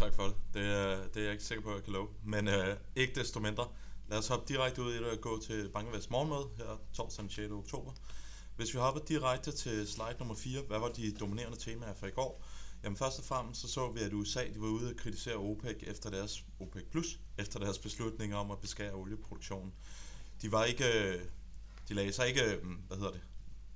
tak for det. Det er, det er jeg ikke sikker på, at jeg kan love. Men øh, ikke desto mindre. Lad os hoppe direkte ud i det og gå til Bankevest morgenmøde her torsdag den 6. oktober. Hvis vi hopper direkte til slide nummer 4, hvad var de dominerende temaer for i går? Jamen først og fremmest så så vi, at USA de var ude at kritisere OPEC efter deres OPEC Plus, efter deres beslutning om at beskære olieproduktionen. De var ikke, øh, de lagde sig ikke, øh, hvad hedder det,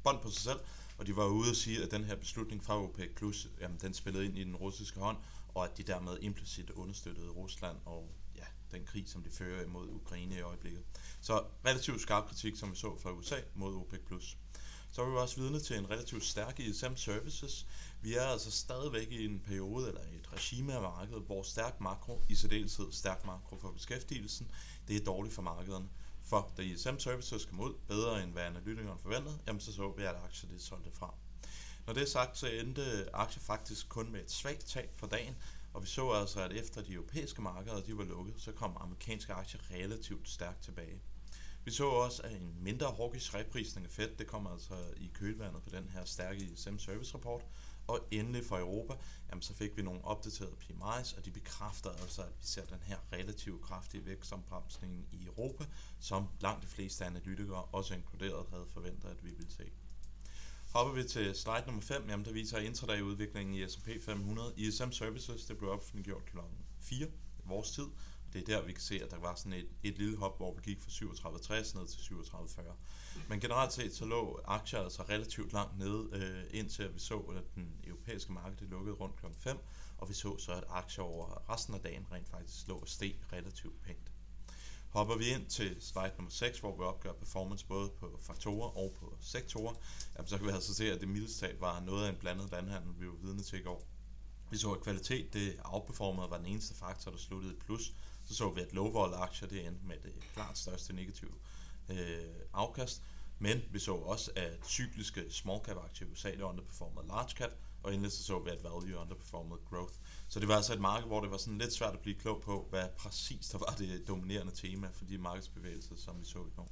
bånd på sig selv, og de var ude at sige, at den her beslutning fra OPEC Plus, jamen, den spillede ind i den russiske hånd, og at de dermed implicit understøttede Rusland og ja, den krig, som de fører imod Ukraine i øjeblikket. Så relativt skarp kritik, som vi så fra USA mod OPEC+. Så er vi også vidne til en relativt stærk ISM Services. Vi er altså stadigvæk i en periode eller et regime af markedet, hvor stærk makro, i særdeleshed stærk makro for beskæftigelsen, det er dårligt for markederne. For da ISM Services kom ud bedre end hvad analytikeren forventede, jamen så så vi, at aktier det solgte fra. Når det er sagt, så endte aktier faktisk kun med et svagt tab for dagen, og vi så altså, at efter de europæiske markeder de var lukket, så kom amerikanske aktier relativt stærkt tilbage. Vi så også, at en mindre hawkish reprisning af Fed, det kom altså i kølvandet på den her stærke ISM Service Report, Og endelig for Europa, jamen så fik vi nogle opdaterede PMI's, og de bekræfter altså, at vi ser den her relativt kraftige vækstombremsning i Europa, som langt de fleste analytikere, også inkluderet, havde forventet, at vi ville se. Hopper vi til slide nummer 5, jamen der viser intraday-udviklingen i S&P 500. ISM Services, det blev offentliggjort kl. 4 vores tid. Det er der, vi kan se, at der var sådan et, et lille hop, hvor vi gik fra 37,60 ned til 37,40. Men generelt set, så lå aktier altså relativt langt nede, øh, indtil vi så, at den europæiske marked det lukkede rundt kl. 5, og vi så så, at aktier over resten af dagen rent faktisk lå og steg relativt pænt. Hopper vi ind til slide nummer 6, hvor vi opgør performance både på faktorer og på sektorer, jamen, så kan vi altså se, at det mildestat var noget af en blandet landhandel, vi var vidne til i går. Vi så, at kvalitet det outperformede var den eneste faktor, der sluttede i plus. Så så vi, at low vol aktier det endte med det klart største negative øh, afkast. Men vi så også, at cykliske small cap aktier i USA det underperformede large cap, og endelig så så vi, at value underperformede growth. Så det var altså et marked, hvor det var sådan lidt svært at blive klog på, hvad præcis der var det dominerende tema for de markedsbevægelser, som vi så i går.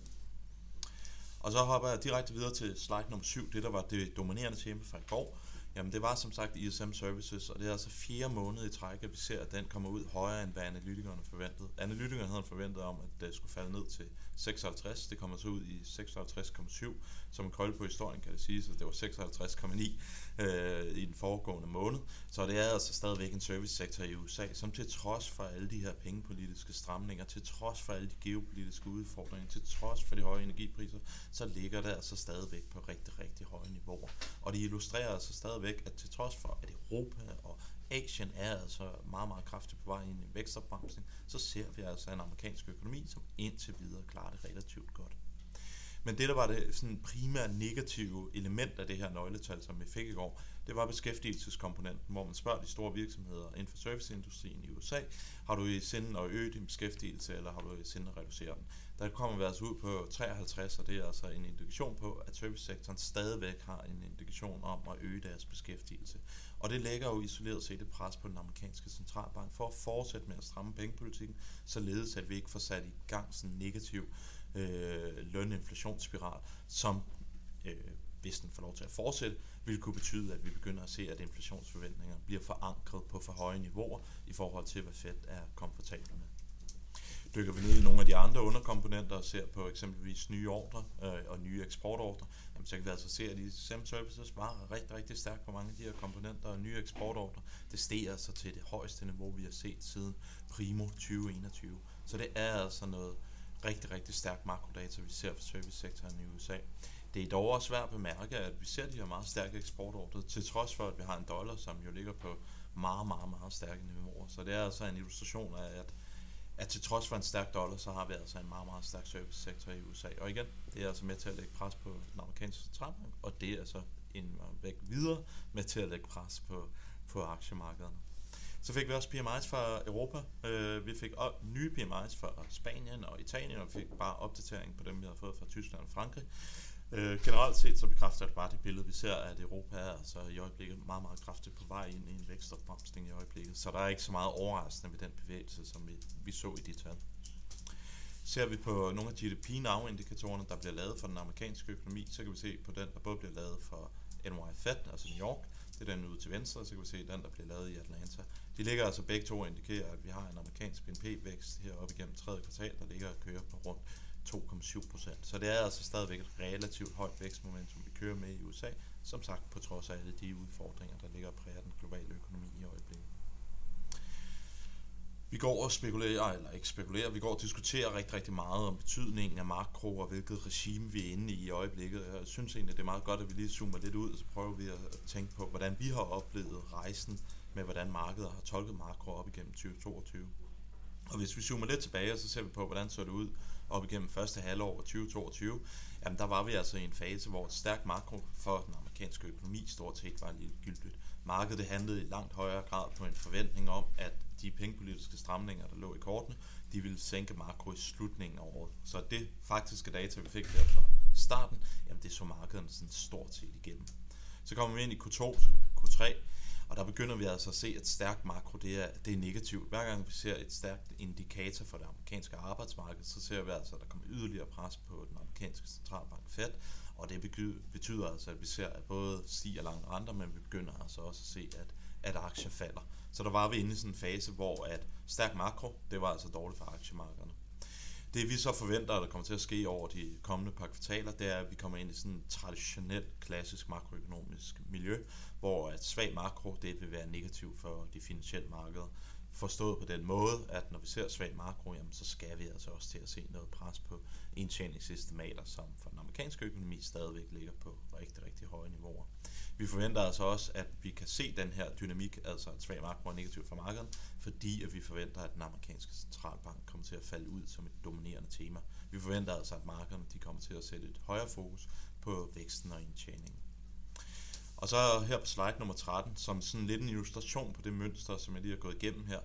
Og så hopper jeg direkte videre til slide nummer 7, det der var det dominerende tema fra i går. Jamen det var som sagt ISM Services, og det er altså fire måneder i træk, at vi ser, at den kommer ud højere, end hvad analytikerne forventede. Analytikerne havde forventet om, at det skulle falde ned til 56. Det kommer så ud i 56,7. Som en krølle på historien kan det sige, at det var 56,9 øh, i den foregående måned. Så det er altså stadigvæk en servicesektor i USA, som til trods for alle de her pengepolitiske stramninger, til trods for alle de geopolitiske udfordringer, til trods for de høje energipriser, så ligger det altså stadigvæk på rigtig, rigtig høje niveauer. Og det illustrerer altså stadigvæk, at til trods for, at Europa og Asien er altså meget, meget kraftigt på vej ind i en vækstopbremsning, så ser vi altså en amerikansk økonomi, som indtil videre klarer det relativt godt. Men det, der var det sådan primære negative element af det her nøgletal, som vi fik i går, det var beskæftigelseskomponenten, hvor man spørger de store virksomheder inden for serviceindustrien i USA, har du i sinde at øge din beskæftigelse, eller har du i sinde at reducere den? Der kommer vi altså ud på 53, og det er altså en indikation på, at servicesektoren stadigvæk har en indikation om at øge deres beskæftigelse. Og det lægger jo isoleret set et pres på den amerikanske centralbank for at fortsætte med at stramme pengepolitikken, således at vi ikke får sat i gang sådan en negativ øh, løninflationsspiral, som øh, hvis den får lov til at fortsætte, vil kunne betyde, at vi begynder at se, at inflationsforventninger bliver forankret på for høje niveauer i forhold til, hvad Fed er komfortabel med. Dykker vi ned i nogle af de andre underkomponenter og ser på eksempelvis nye ordre øh, og nye eksportordre, jamen, så kan vi altså se, at SEM Services var rigtig, rigtig stærkt på mange af de her komponenter og nye eksportordre. Det steg altså til det højeste niveau, vi har set siden primo 2021. Så det er altså noget rigtig, rigtig stærkt makrodata, vi ser for servicesektoren i USA. Det er dog også svært at bemærke, at vi ser de her meget stærke eksportordre, til trods for, at vi har en dollar, som jo ligger på meget, meget, meget stærke niveauer. Så det er altså en illustration af, at, at til trods for en stærk dollar, så har vi altså en meget, meget stærk servicesektor i USA. Og igen, det er altså med til at lægge pres på den amerikanske centralbank, og det er altså en øh, væk videre med til at lægge pres på, på aktiemarkederne. Så fik vi også PMI's fra Europa. Øh, vi fik op, nye PMI's fra Spanien og Italien, og vi fik bare opdatering på dem, vi har fået fra Tyskland og Frankrig. Øh, generelt set så bekræfter det bare det billede, vi ser, at Europa er så i øjeblikket meget, meget kraftigt på vej ind i en vækstopbremsning i øjeblikket. Så der er ikke så meget overraskende ved den bevægelse, som vi, vi så i de tal. Ser vi på nogle af GDP-navindikatorerne, der bliver lavet for den amerikanske økonomi, så kan vi se på den, der både bliver lavet for NY Fed, altså New York, Det er den ude til venstre, så kan vi se den, der bliver lavet i Atlanta. De ligger altså begge to og indikerer, at vi har en amerikansk BNP-vækst heroppe igennem tredje kvartal, der ligger og kører på rundt 2,7 procent. Så det er altså stadigvæk et relativt højt vækstmomentum, vi kører med i USA, som sagt på trods af alle de udfordringer, der ligger og præger den globale økonomi i øjeblikket. Vi går og spekulerer, eller ikke spekulerer, vi går og diskuterer rigtig, rigtig meget om betydningen af makro og hvilket regime vi er inde i i øjeblikket. Jeg synes egentlig, det er meget godt, at vi lige zoomer lidt ud, og så prøver vi at tænke på, hvordan vi har oplevet rejsen med, hvordan markedet har tolket makro op igennem 2022. Og hvis vi zoomer lidt tilbage, så ser vi på, hvordan så det ud op igennem første halvår 2022, jamen der var vi altså i en fase, hvor et stærkt makro for den amerikanske økonomi stort set var gyldigt. Markedet det handlede i langt højere grad på en forventning om, at de pengepolitiske stramninger, der lå i kortene, de ville sænke makro i slutningen af året. Så det faktiske data, vi fik der fra starten, jamen det så markedet sådan stort set igennem. Så kommer vi ind i Q2, Q3, og der begynder vi altså at se, at stærkt makro det er, det er negativt. Hver gang vi ser et stærkt indikator for det amerikanske arbejdsmarked, så ser vi altså, at der kommer yderligere pres på den amerikanske centralbank Fed, og det betyder altså, at vi ser, at både stiger lange renter, men vi begynder altså også at se, at, at aktier falder. Så der var vi inde i sådan en fase, hvor at stærk makro, det var altså dårligt for aktiemarkederne. Det vi så forventer, der kommer til at ske over de kommende par kvartaler, det er, at vi kommer ind i sådan et traditionelt, klassisk makroøkonomisk miljø, hvor at svag makro, det vil være negativt for de finansielle markeder. Forstået på den måde, at når vi ser svag makro, jamen, så skal vi altså også til at se noget pres på indtjeningsestimater, som for den amerikanske økonomi stadigvæk ligger på rigtig, rigtig høje niveauer. Vi forventer altså også, at vi kan se den her dynamik, altså at svag makro er negativt for markedet, fordi at vi forventer, at den amerikanske centralbank kommer til at falde ud som et dominerende tema. Vi forventer altså, at markederne de kommer til at sætte et højere fokus på væksten og indtjeningen. Og så her på slide nummer 13, som sådan lidt en illustration på det mønster, som jeg lige har gået igennem her,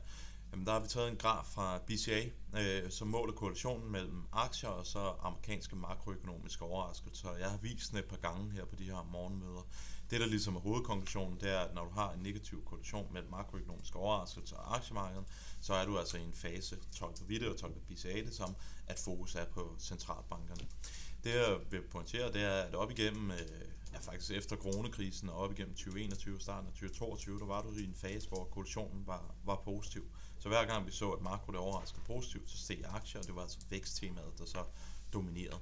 jamen der har vi taget en graf fra BCA, øh, som måler korrelationen mellem aktier og så amerikanske makroøkonomiske overraskelser. Jeg har vist den et par gange her på de her morgenmøder. Det, der ligesom er hovedkonklusionen, det er, at når du har en negativ korrelation mellem makroøkonomiske overraskelser og aktiemarkedet, så er du altså i en fase, tolker vi det og tolker BCA det som, at fokus er på centralbankerne. Det, jeg vil pointere, det er, at op igennem, øh, ja faktisk efter coronakrisen og op igennem 2021 og starten af 2022, der var du i en fase, hvor koalitionen var, var positiv. Så hver gang vi så, at makro det overraskede positivt, så steg aktier, og det var altså væksttemaet, der så dominerede.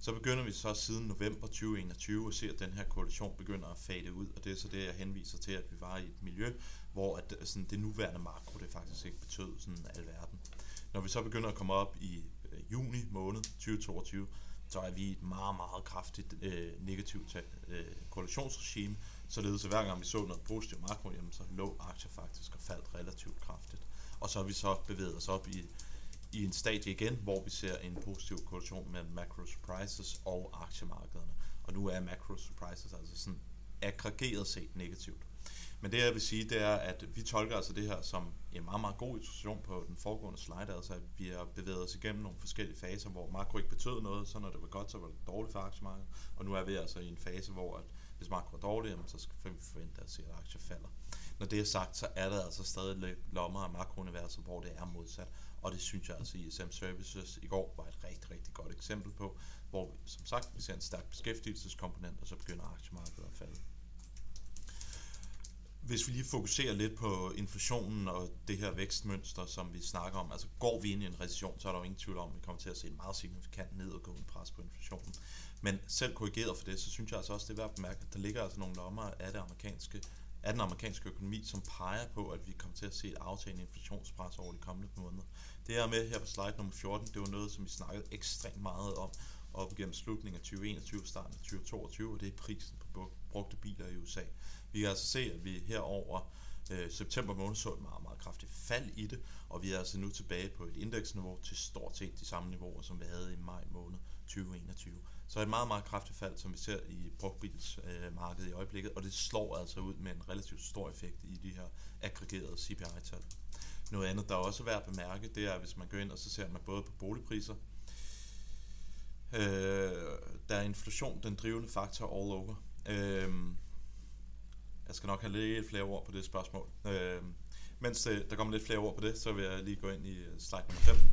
Så begynder vi så siden november 2021 at se, at den her koalition begynder at fade ud, og det er så det, jeg henviser til, at vi var i et miljø, hvor at, øh, sådan, det nuværende makro, det faktisk ikke betød sådan alverden. Når vi så begynder at komme op i øh, juni måned 2022, så er vi et meget, meget kraftigt øh, negativt øh, koalitionsregime, således at hver gang vi så noget positivt makro, jamen, så lå aktier faktisk og faldt relativt kraftigt. Og så har vi så bevæget os op i i en stadie igen, hvor vi ser en positiv korrelation mellem macro surprises og aktiemarkederne. Og nu er macro surprises altså sådan aggregeret set negativt. Men det jeg vil sige, det er, at vi tolker altså det her som en meget, meget god illustration på den foregående slide, altså at vi har bevæget os igennem nogle forskellige faser, hvor makro ikke betød noget, så når det var godt, så var det dårligt for aktiemarkedet, og nu er vi altså i en fase, hvor at hvis makro er dårligt, så skal vi forvente at se, at aktier falder. Når det er sagt, så er der altså stadig lommer af makrouniverset, hvor det er modsat, og det synes jeg altså ISM Services i går var et rigtig, rigtig godt eksempel på, hvor vi, som sagt vi ser en stærk beskæftigelseskomponent, og så begynder aktiemarkedet at falde. Hvis vi lige fokuserer lidt på inflationen og det her vækstmønster, som vi snakker om, altså går vi ind i en recession, så er der jo ingen tvivl om, at vi kommer til at se en meget signifikant nedadgående pres på inflationen. Men selv korrigeret for det, så synes jeg altså også, det er værd at bemærke, at der ligger altså nogle lommer af det amerikanske af den amerikanske økonomi, som peger på, at vi kommer til at se et aftagende inflationspres over de kommende måneder. Det her med her på slide nummer 14, det var noget, som vi snakkede ekstremt meget om op gennem slutningen af 2021 og starten af 2022, og det er prisen brugte biler i USA. Vi kan altså se, at vi herover øh, september måned så et meget, meget kraftigt fald i det, og vi er altså nu tilbage på et indeksniveau til stort set de samme niveauer, som vi havde i maj måned 2021. Så et meget, meget kraftigt fald, som vi ser i brugtbilsmarkedet øh, i øjeblikket, og det slår altså ud med en relativt stor effekt i de her aggregerede CPI-tal. Noget andet, der er også værd at bemærke, det er, hvis man går ind og så ser man både på boligpriser, øh, der er inflation den drivende faktor all over. Øh, jeg skal nok have lidt flere ord på det spørgsmål. Øh, mens øh, der kommer lidt flere ord på det, så vil jeg lige gå ind i øh, slide nummer 15.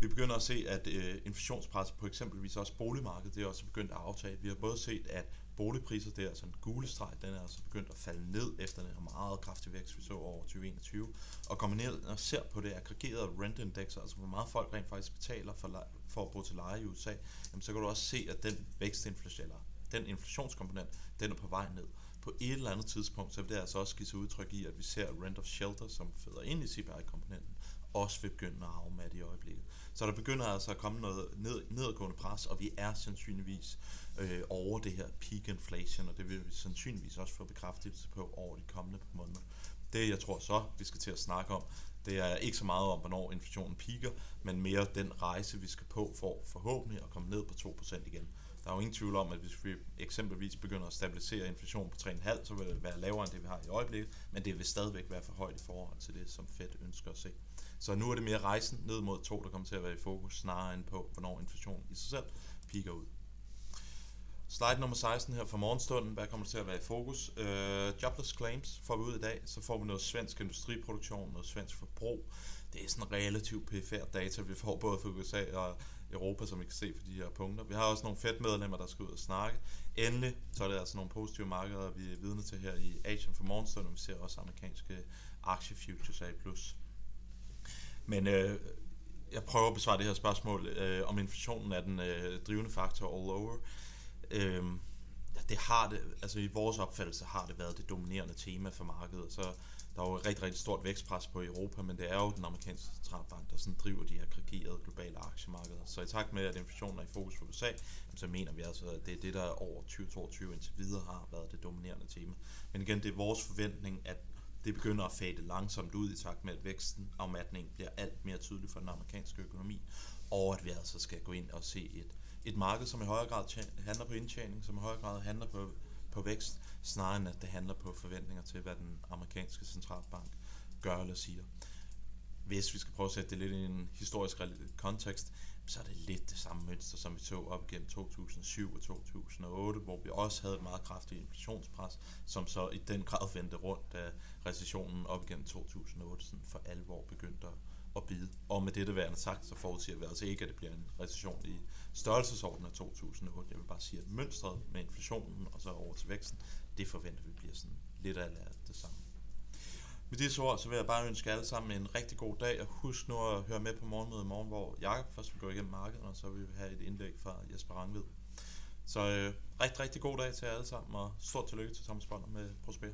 Vi begynder at se, at øh, inflationspresset på eksempelvis også boligmarkedet, det er også begyndt at aftage. Vi har både set, at boligpriser, der, er altså en gule streg, den er altså begyndt at falde ned efter den her meget kraftige vækst, vi så over 2021. Og kommer ned og ser på det aggregerede rentindex, altså hvor meget folk rent faktisk betaler for, for at bo til leje i USA, jamen, så kan du også se, at den vækstinflation, eller den inflationskomponent, den er på vej ned. På et eller andet tidspunkt, så vil det altså også give sig udtryk i, at vi ser rent of shelter, som føder ind i CPI-komponenten, også vil begynde at afmatte i øjeblikket. Så der begynder altså at komme noget ned, nedadgående pres, og vi er sandsynligvis øh, over det her peak inflation, og det vil vi sandsynligvis også få bekræftelse på over de kommende måneder. Det jeg tror så, vi skal til at snakke om, det er ikke så meget om, hvornår inflationen piker, men mere den rejse, vi skal på for forhåbentlig at komme ned på 2% igen. Der er jo ingen tvivl om, at hvis vi eksempelvis begynder at stabilisere inflationen på 3,5, så vil det være lavere end det, vi har i øjeblikket, men det vil stadigvæk være for højt i forhold til det, som Fed ønsker at se. Så nu er det mere rejsen ned mod 2, der kommer til at være i fokus, snarere end på, hvornår inflationen i sig selv piker ud. Slide nummer 16 her fra morgenstunden, hvad kommer til at være i fokus? Uh, jobless claims får vi ud i dag, så får vi noget svensk industriproduktion, noget svensk forbrug. Det er sådan relativt pfr data, vi får både fra USA og Europa, som vi kan se for de her punkter. Vi har også nogle Fed-medlemmer, der skal ud og snakke. Endelig, så er det altså nogle positive markeder, vi er vidne til her i Asien for morgenstunden, og vi ser også amerikanske aktiefutures plus. Men øh, jeg prøver at besvare det her spørgsmål, øh, om inflationen er den øh, drivende faktor all over. Øh, det har det, altså i vores opfattelse har det været det dominerende tema for markedet. Så der er jo et rigtig, rigtig stort vækstpres på Europa, men det er jo den amerikanske centralbank, der sådan driver de aggregerede globale aktiemarkeder. Så i takt med, at inflationen er i fokus for USA, så mener vi altså, at det er det, der over 2022 indtil videre har været det dominerende tema. Men igen, det er vores forventning, at det begynder at fade langsomt ud i takt med, at væksten og matningen bliver alt mere tydelig for den amerikanske økonomi, og at vi altså skal gå ind og se et, et marked, som i højere grad handler på indtjening, som i højere grad handler på, på vækst, snarere end at det handler på forventninger til, hvad den amerikanske centralbank gør eller siger. Hvis vi skal prøve at sætte det lidt i en historisk kontekst, så er det lidt det samme mønster, som vi så op igennem 2007 og 2008, hvor vi også havde et meget kraftigt inflationspres, som så i den grad vendte rundt, da recessionen op igennem 2008 sådan for alvor begyndte at, at bide. Og med det værende sagt, så forudsiger vi altså ikke, at det bliver en recession i størrelsesordenen af 2008. Jeg vil bare sige, at mønstret med inflationen og så over til væksten, det forventer vi bliver sådan lidt af det samme. Med disse ord, så vil jeg bare ønske alle sammen en rigtig god dag, og husk nu at høre med på morgenmødet i morgen, hvor Jakob først vil gå igennem markedet, og så vil vi have et indlæg fra Jesper Rangvid. Så øh, rigtig, rigtig god dag til jer alle sammen, og stort tillykke til Thomas Bonner med Prosper.